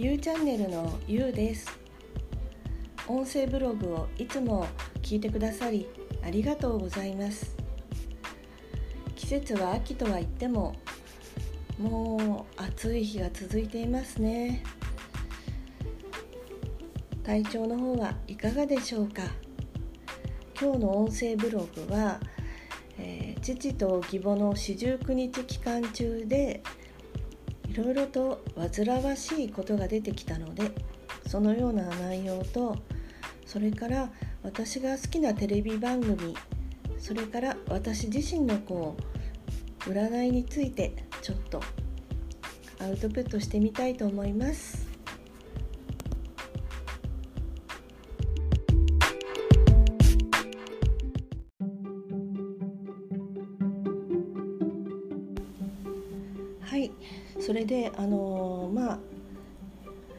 ゆうチャンネルのゆうです。音声ブログをいつも聞いてくださりありがとうございます。季節は秋とは言ってももう暑い日が続いていますね。体調の方はいかがでしょうか？今日の音声ブログは、えー、父と義母の四十九日期間中でいろいろと煩わしいことが出てきたのでそのような内容とそれから私が好きなテレビ番組それから私自身のこう占いについてちょっとアウトプットしてみたいと思います。はい。それであのー、まあ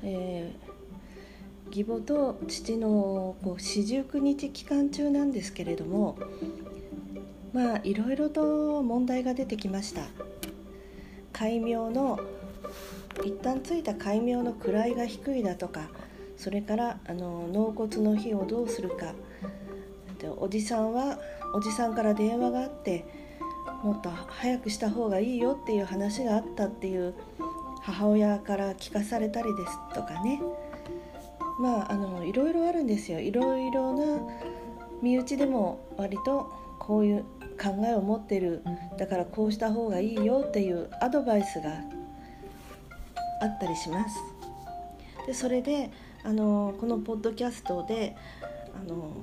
えー、義母と父のこう四十九日期間中なんですけれどもまあいろいろと問題が出てきました。戒名の一旦ついた戒名の位が低いだとかそれからあの納骨の日をどうするか。おじさんはおじさんから電話があってもっと早くした方がいいよっていう話があったっていう母親から聞かされたりですとかね。まああのいろいろあるんですよ。いろいろな身内でも割とこういう考えを持ってる。だからこうした方がいいよっていうアドバイスがあったりします。でそれであのこのポッドキャストであの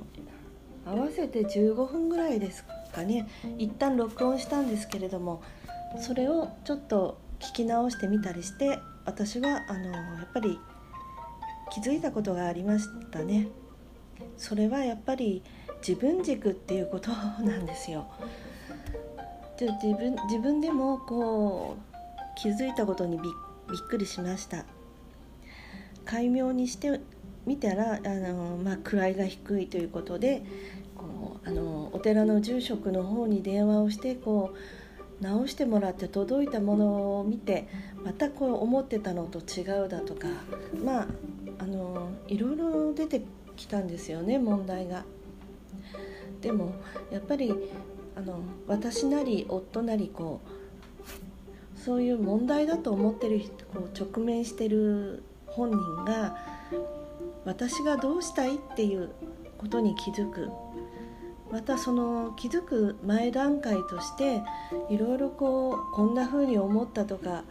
合わせて15分ぐらいですかね一旦録音したんですけれどもそれをちょっと聞き直してみたりして私はあのやっぱり気づいたことがありましたね。それはやっぱり自分軸っていうことなんですよ。自分自分でもこう気づいたことにびっくりしました。戒名にしてみたらあの、まあ、位が低いということでお寺の住職の方に電話をしてこう直してもらって届いたものを見てまたこう思ってたのと違うだとかまああのいろいろ出てきたんですよね問題が。でもやっぱりあの私なり夫なりこうそういう問題だと思ってるこう直面してる本人が私がどうしたいっていうことに気づくまたその気づく前段階としていろいろこうこんな風に思ったとか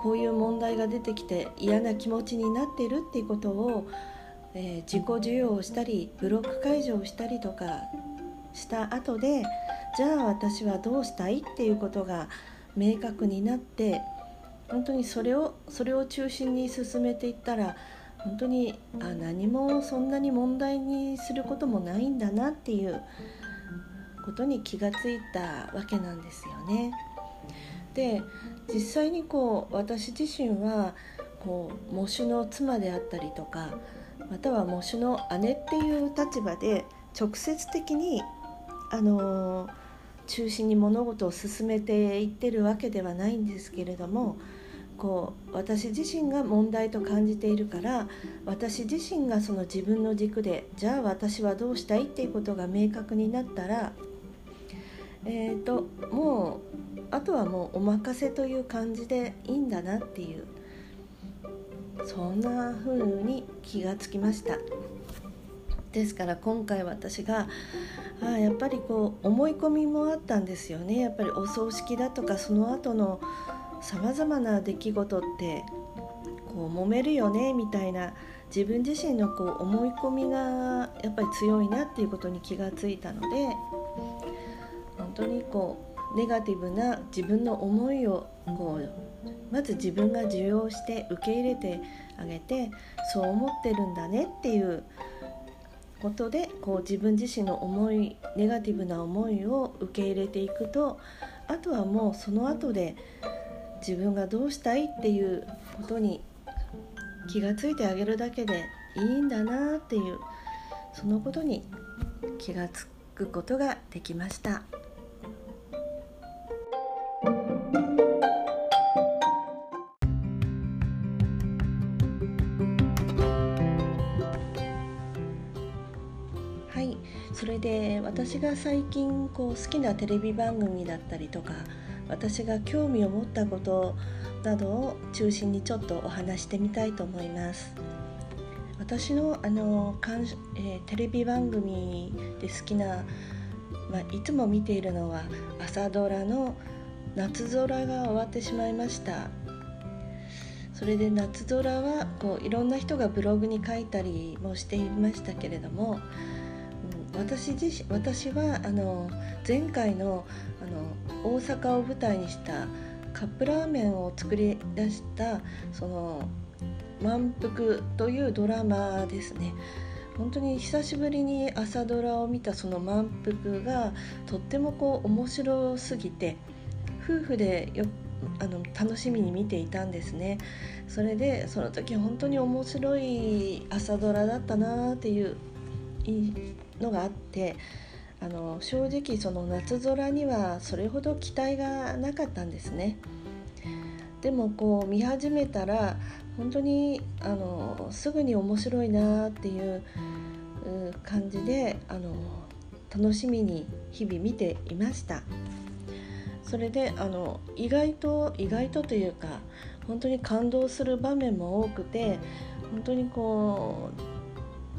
こういう問題が出てきて嫌な気持ちになっているっていうことを、えー、自己授与をしたりブロック解除をしたりとかした後でじゃあ私はどうしたいっていうことが明確になって本当にそれをそれを中心に進めていったら本当にあ何もそんなに問題にすることもないんだなっていうことに気がついたわけなんですよね。で実際にこう私自身はこう喪主の妻であったりとかまたは喪主の姉っていう立場で直接的にあの中心に物事を進めていってるわけではないんですけれどもこう私自身が問題と感じているから私自身がその自分の軸でじゃあ私はどうしたいっていうことが明確になったらえーと、もうあとはもうお任せという感じでいいんだなっていうそんな風に気がつきました。ですから今回私があやっぱりこう思い込みもあったんですよね。やっぱりお葬式だとかその後のさまざまな出来事ってこう揉めるよねみたいな自分自身のこう思い込みがやっぱり強いなっていうことに気がついたので本当にこうネガティブな自分の思いをこうまず自分が受容して受け入れてあげてそう思ってるんだねっていうことでこう自分自身の思いネガティブな思いを受け入れていくとあとはもうその後で自分がどうしたいっていうことに気がついてあげるだけでいいんだなっていうそのことに気がつくことができました。はい、それで私が最近こう好きなテレビ番組だったりとか私が興味を持ったことなどを中心にちょっとお話してみたいと思います。私のあの、えー、テレビ番組で好きな、まあ、いつも見ているのは朝ドラの「夏空」が終わってしまいましたそれで夏空はこういろんな人がブログに書いたりもしていましたけれども、私自身私はあの前回のあの大阪を舞台にしたカップラーメンを作り出したその満腹というドラマですね。本当に久しぶりに朝ドラを見たその満腹がとってもこう面白すぎて夫婦でよあの楽しみに見ていたんですね。それでその時本当に面白い朝ドラだったなっていうのがあってあの正直その夏空にはそれほど期待がなかったんですね。でもこう見始めたら本当にあのすぐに面白いなっていう感じであの楽しみに日々見ていました。それであの意外と意外とというか本当に感動する場面も多くて本当にこう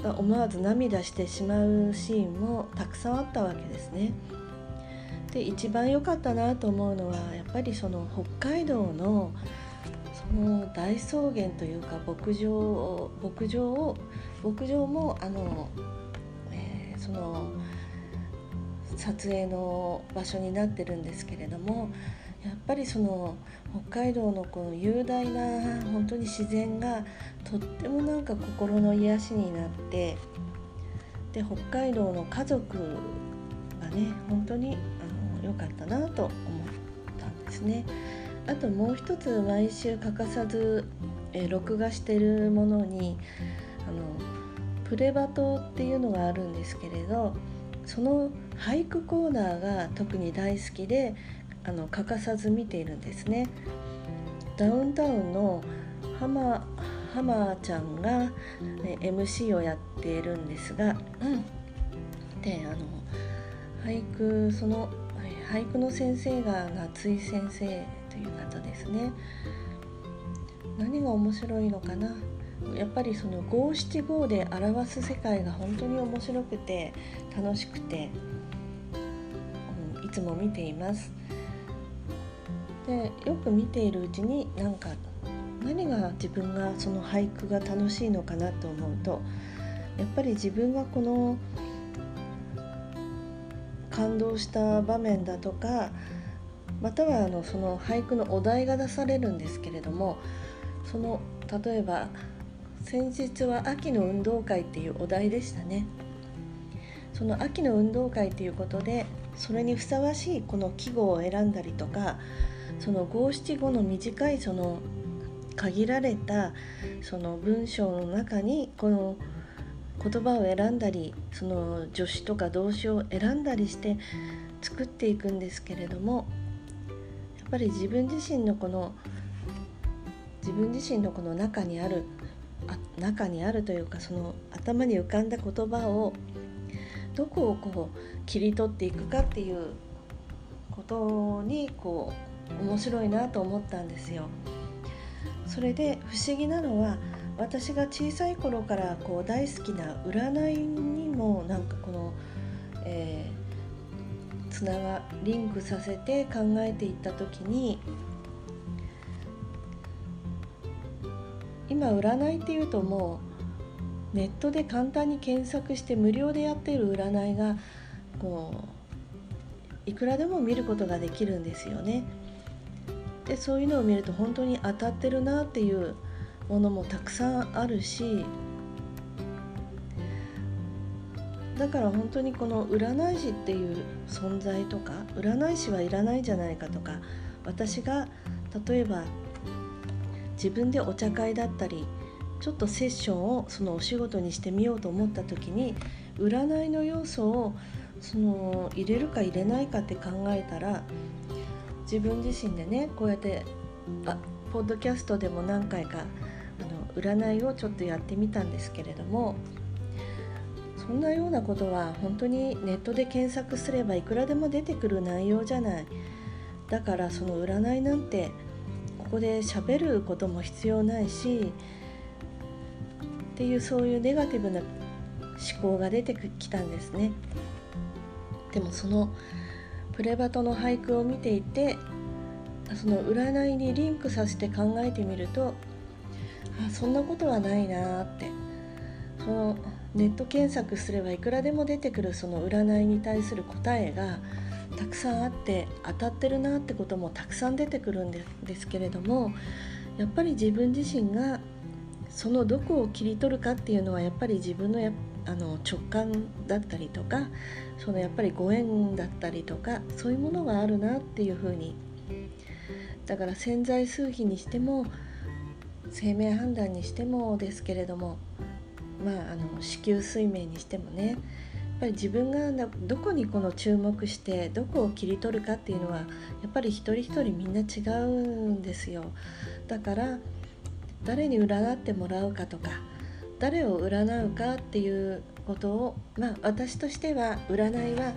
思わず涙してしまうシーンもたくさんあったわけですね。で一番良かったなと思うのはやっぱりその北海道のその大草原というか牧場を牧場を牧場もあの、えー、その撮影の場所になってるんですけれどもやっぱりその北海道のこの雄大な本当に自然がとってもなんか心の癒しになってで北海道の家族がね本当にあの良かったなと思ったんですね。あともう一つ毎週欠かさず、えー、録画してるものにあのプレバトっていうのがあるんですけれどその俳句コーナーが特に大好きであの欠かさず見ているんですね。ダウンタウンの浜浜ちゃんが、ね、MC をやっているんですが、うん、であの俳句その俳句の先生が夏井先生という方ですね。何が面白いのかな？やっぱりその五七五で表す世界が本当に面白くて楽しくて、うん、いつも見ていますでよく見ているうちになんか何が自分がその俳句が楽しいのかなと思うとやっぱり自分がこの感動した場面だとかまたはあのその俳句のお題が出されるんですけれどもその例えば先日は秋の運動会っていうお題でしたね。その秋の運動会ということでそれにふさわしいこの季語を選んだりとかその五七五の短いその限られたその文章の中にこの言葉を選んだりその助詞とか動詞を選んだりして作っていくんですけれどもやっぱり自分自身のこの自分自身のこの中にあるあ中にあるというかその頭に浮かんだ言葉をどこをこう切り取っていくかっていうことにこう面白いなと思ったんですよ。それで不思議なのは私が小さい頃からこう大好きな占いにもなんかこの、えーつながリンクさせて考えていった時に今占いっていうともうネットで簡単に検索して無料でやってる占いがこういくらでも見ることができるんですよね。でそういうのを見ると本当に当たってるなっていうものもたくさんあるしだから本当にこの占い師っていう存在とか占い師はいらないじゃないかとか私が例えば自分でお茶会だったりちょっとセッションをそのお仕事にしてみようと思った時に占いの要素をその入れるか入れないかって考えたら自分自身でねこうやってあポッドキャストでも何回かあの占いをちょっとやってみたんですけれどもそんなようなことは本当にネットで検索すればいくらでも出てくる内容じゃない。だからその占いなんてここで喋ることも必要ないしっていうそういうネガティブな思考が出てきたんですね。でもそのプレバトの俳句を見ていてその占いにリンクさせて考えてみるとあそんなことはないなって。そのネット検索すればいくらでも出てくるその占いに対する答えがたくさんあって当たってるなってこともたくさん出てくるんですけれどもやっぱり自分自身がそのどこを切り取るかっていうのはやっぱり自分のやあの直感だったりとかそのやっぱりご縁だったりとかそういうものがあるなっていうふうに。だから潜在数比にしても生命判断にしてもですけれどもまああの子宮水明にしてもねやっぱり自分がどこにこの注目してどこを切り取るかっていうのはやっぱり一人一人みんな違うんですよ。だから誰に占ってもらうかとか誰を占うかっていうことをまあ私としては占いは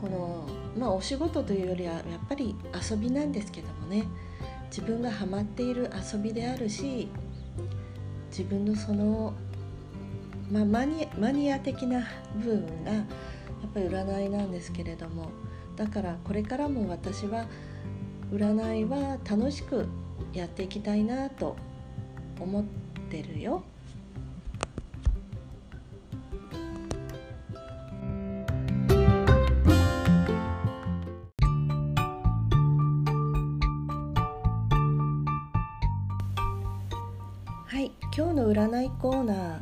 このまあお仕事というよりはやっぱり遊びなんですけどもね自分がハマっている遊びであるし自分のその、まあ、マニマニア的な部分がやっぱり占いなんですけれどもだからこれからも私は占いは楽しくやっていきたいなと思ってるよ。占いコーナー。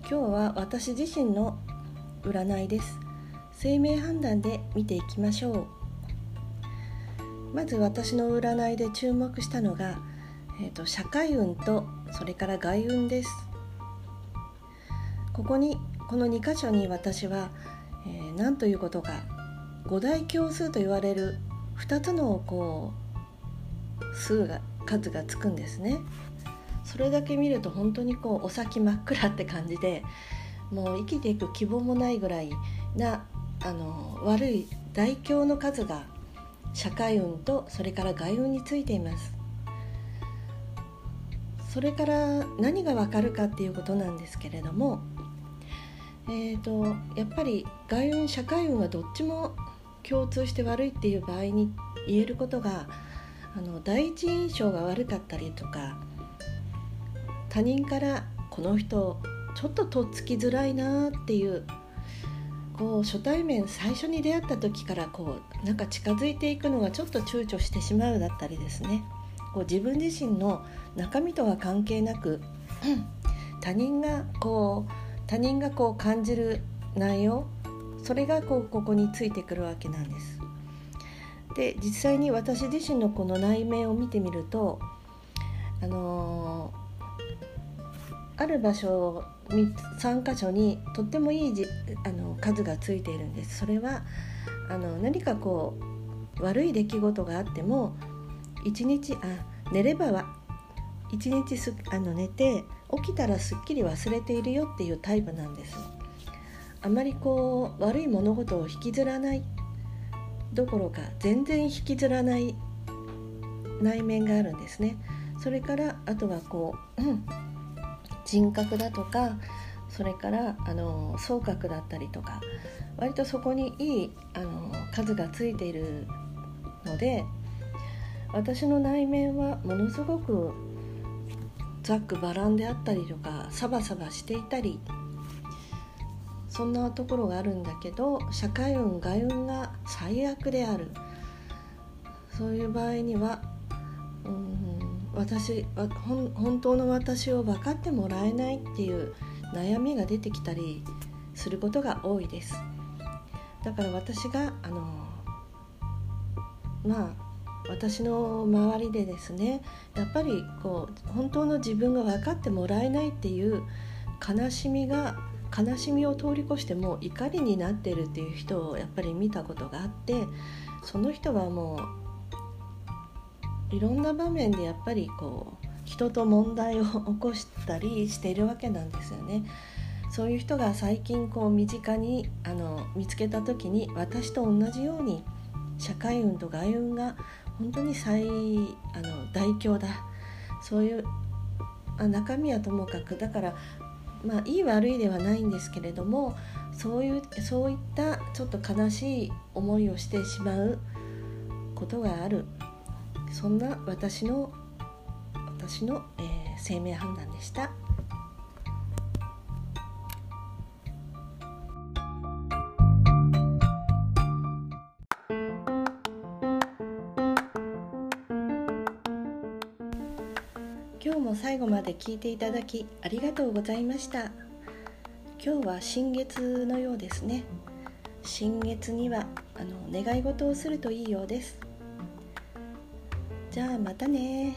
今日は私自身の占いです。生命判断で見ていきましょう。まず私の占いで注目したのが、えーと、社会運とそれから外運です。ここにこの2箇所に私は、えー、何ということか五大教数と言われる2つのこう数が数がつくんですね。それだけ見ると本当にこうお先真っ暗って感じでもう生きていく希望もないぐらいなあの悪い大凶の数が社会運とそれから外運についています。それから何がわかるかっていうことなんですけれどもえーと、やっぱり外運社会運はどっちも共通して悪いっていう場合に言えることがあの第一印象が悪かったりとか他人からこの人ちょっととっつきづらいなっていうこう初対面最初に出会った時からこうなんか近づいていくのがちょっと躊躇してしまうだったりですねこう自分自身の中身とは関係なく、他人がこう他人がこう感じる内容それがこうここについてくるわけなんです。で実際に私自身のこの内面を見てみるとあのーある場所3箇所にとってもいいじあの数がついているんです。それはあの何かこう悪い出来事があっても1日あ寝ればは1日すあの寝て起きたらすっきり忘れているよっていうタイプなんです。あまりこう悪い物事を引きずらないどころか全然引きずらない内面があるんですね。それからあとはこう、人格だとかそれからあの総格だったりとか割とそこにいいあの数がついているので私の内面はものすごくざっくばらんであったりとかサバサバしていたりそんなところがあるんだけど社会運外運が最悪である。そういう場合にはうん私本当の私を分かってもらえないっていう悩みが出てきたりすることが多いです。だから私があのまあ私の周りでですねやっぱりこう本当の自分が分かってもらえないっていう悲しみが悲しみを通り越しても怒りになってるっていう人をやっぱり見たことがあってその人はもういろんな場面でやっぱりこう人と問題を起こしたりしているわけなんですよね。そういう人が最近こう身近にあの見つけた時に私と同じように社会運と外運が本当に最あの大凶だそういうあ中身はともかくだからまあいい悪いではないんですけれどもそういうそういったちょっと悲しい思いをしてしまうことがあるそんな私の私の、えー、生命判断でした。今日も最後まで聞いていただきありがとうございました。今日は新月のようですね。新月にはあの願い事をするといいようです。じゃあまたね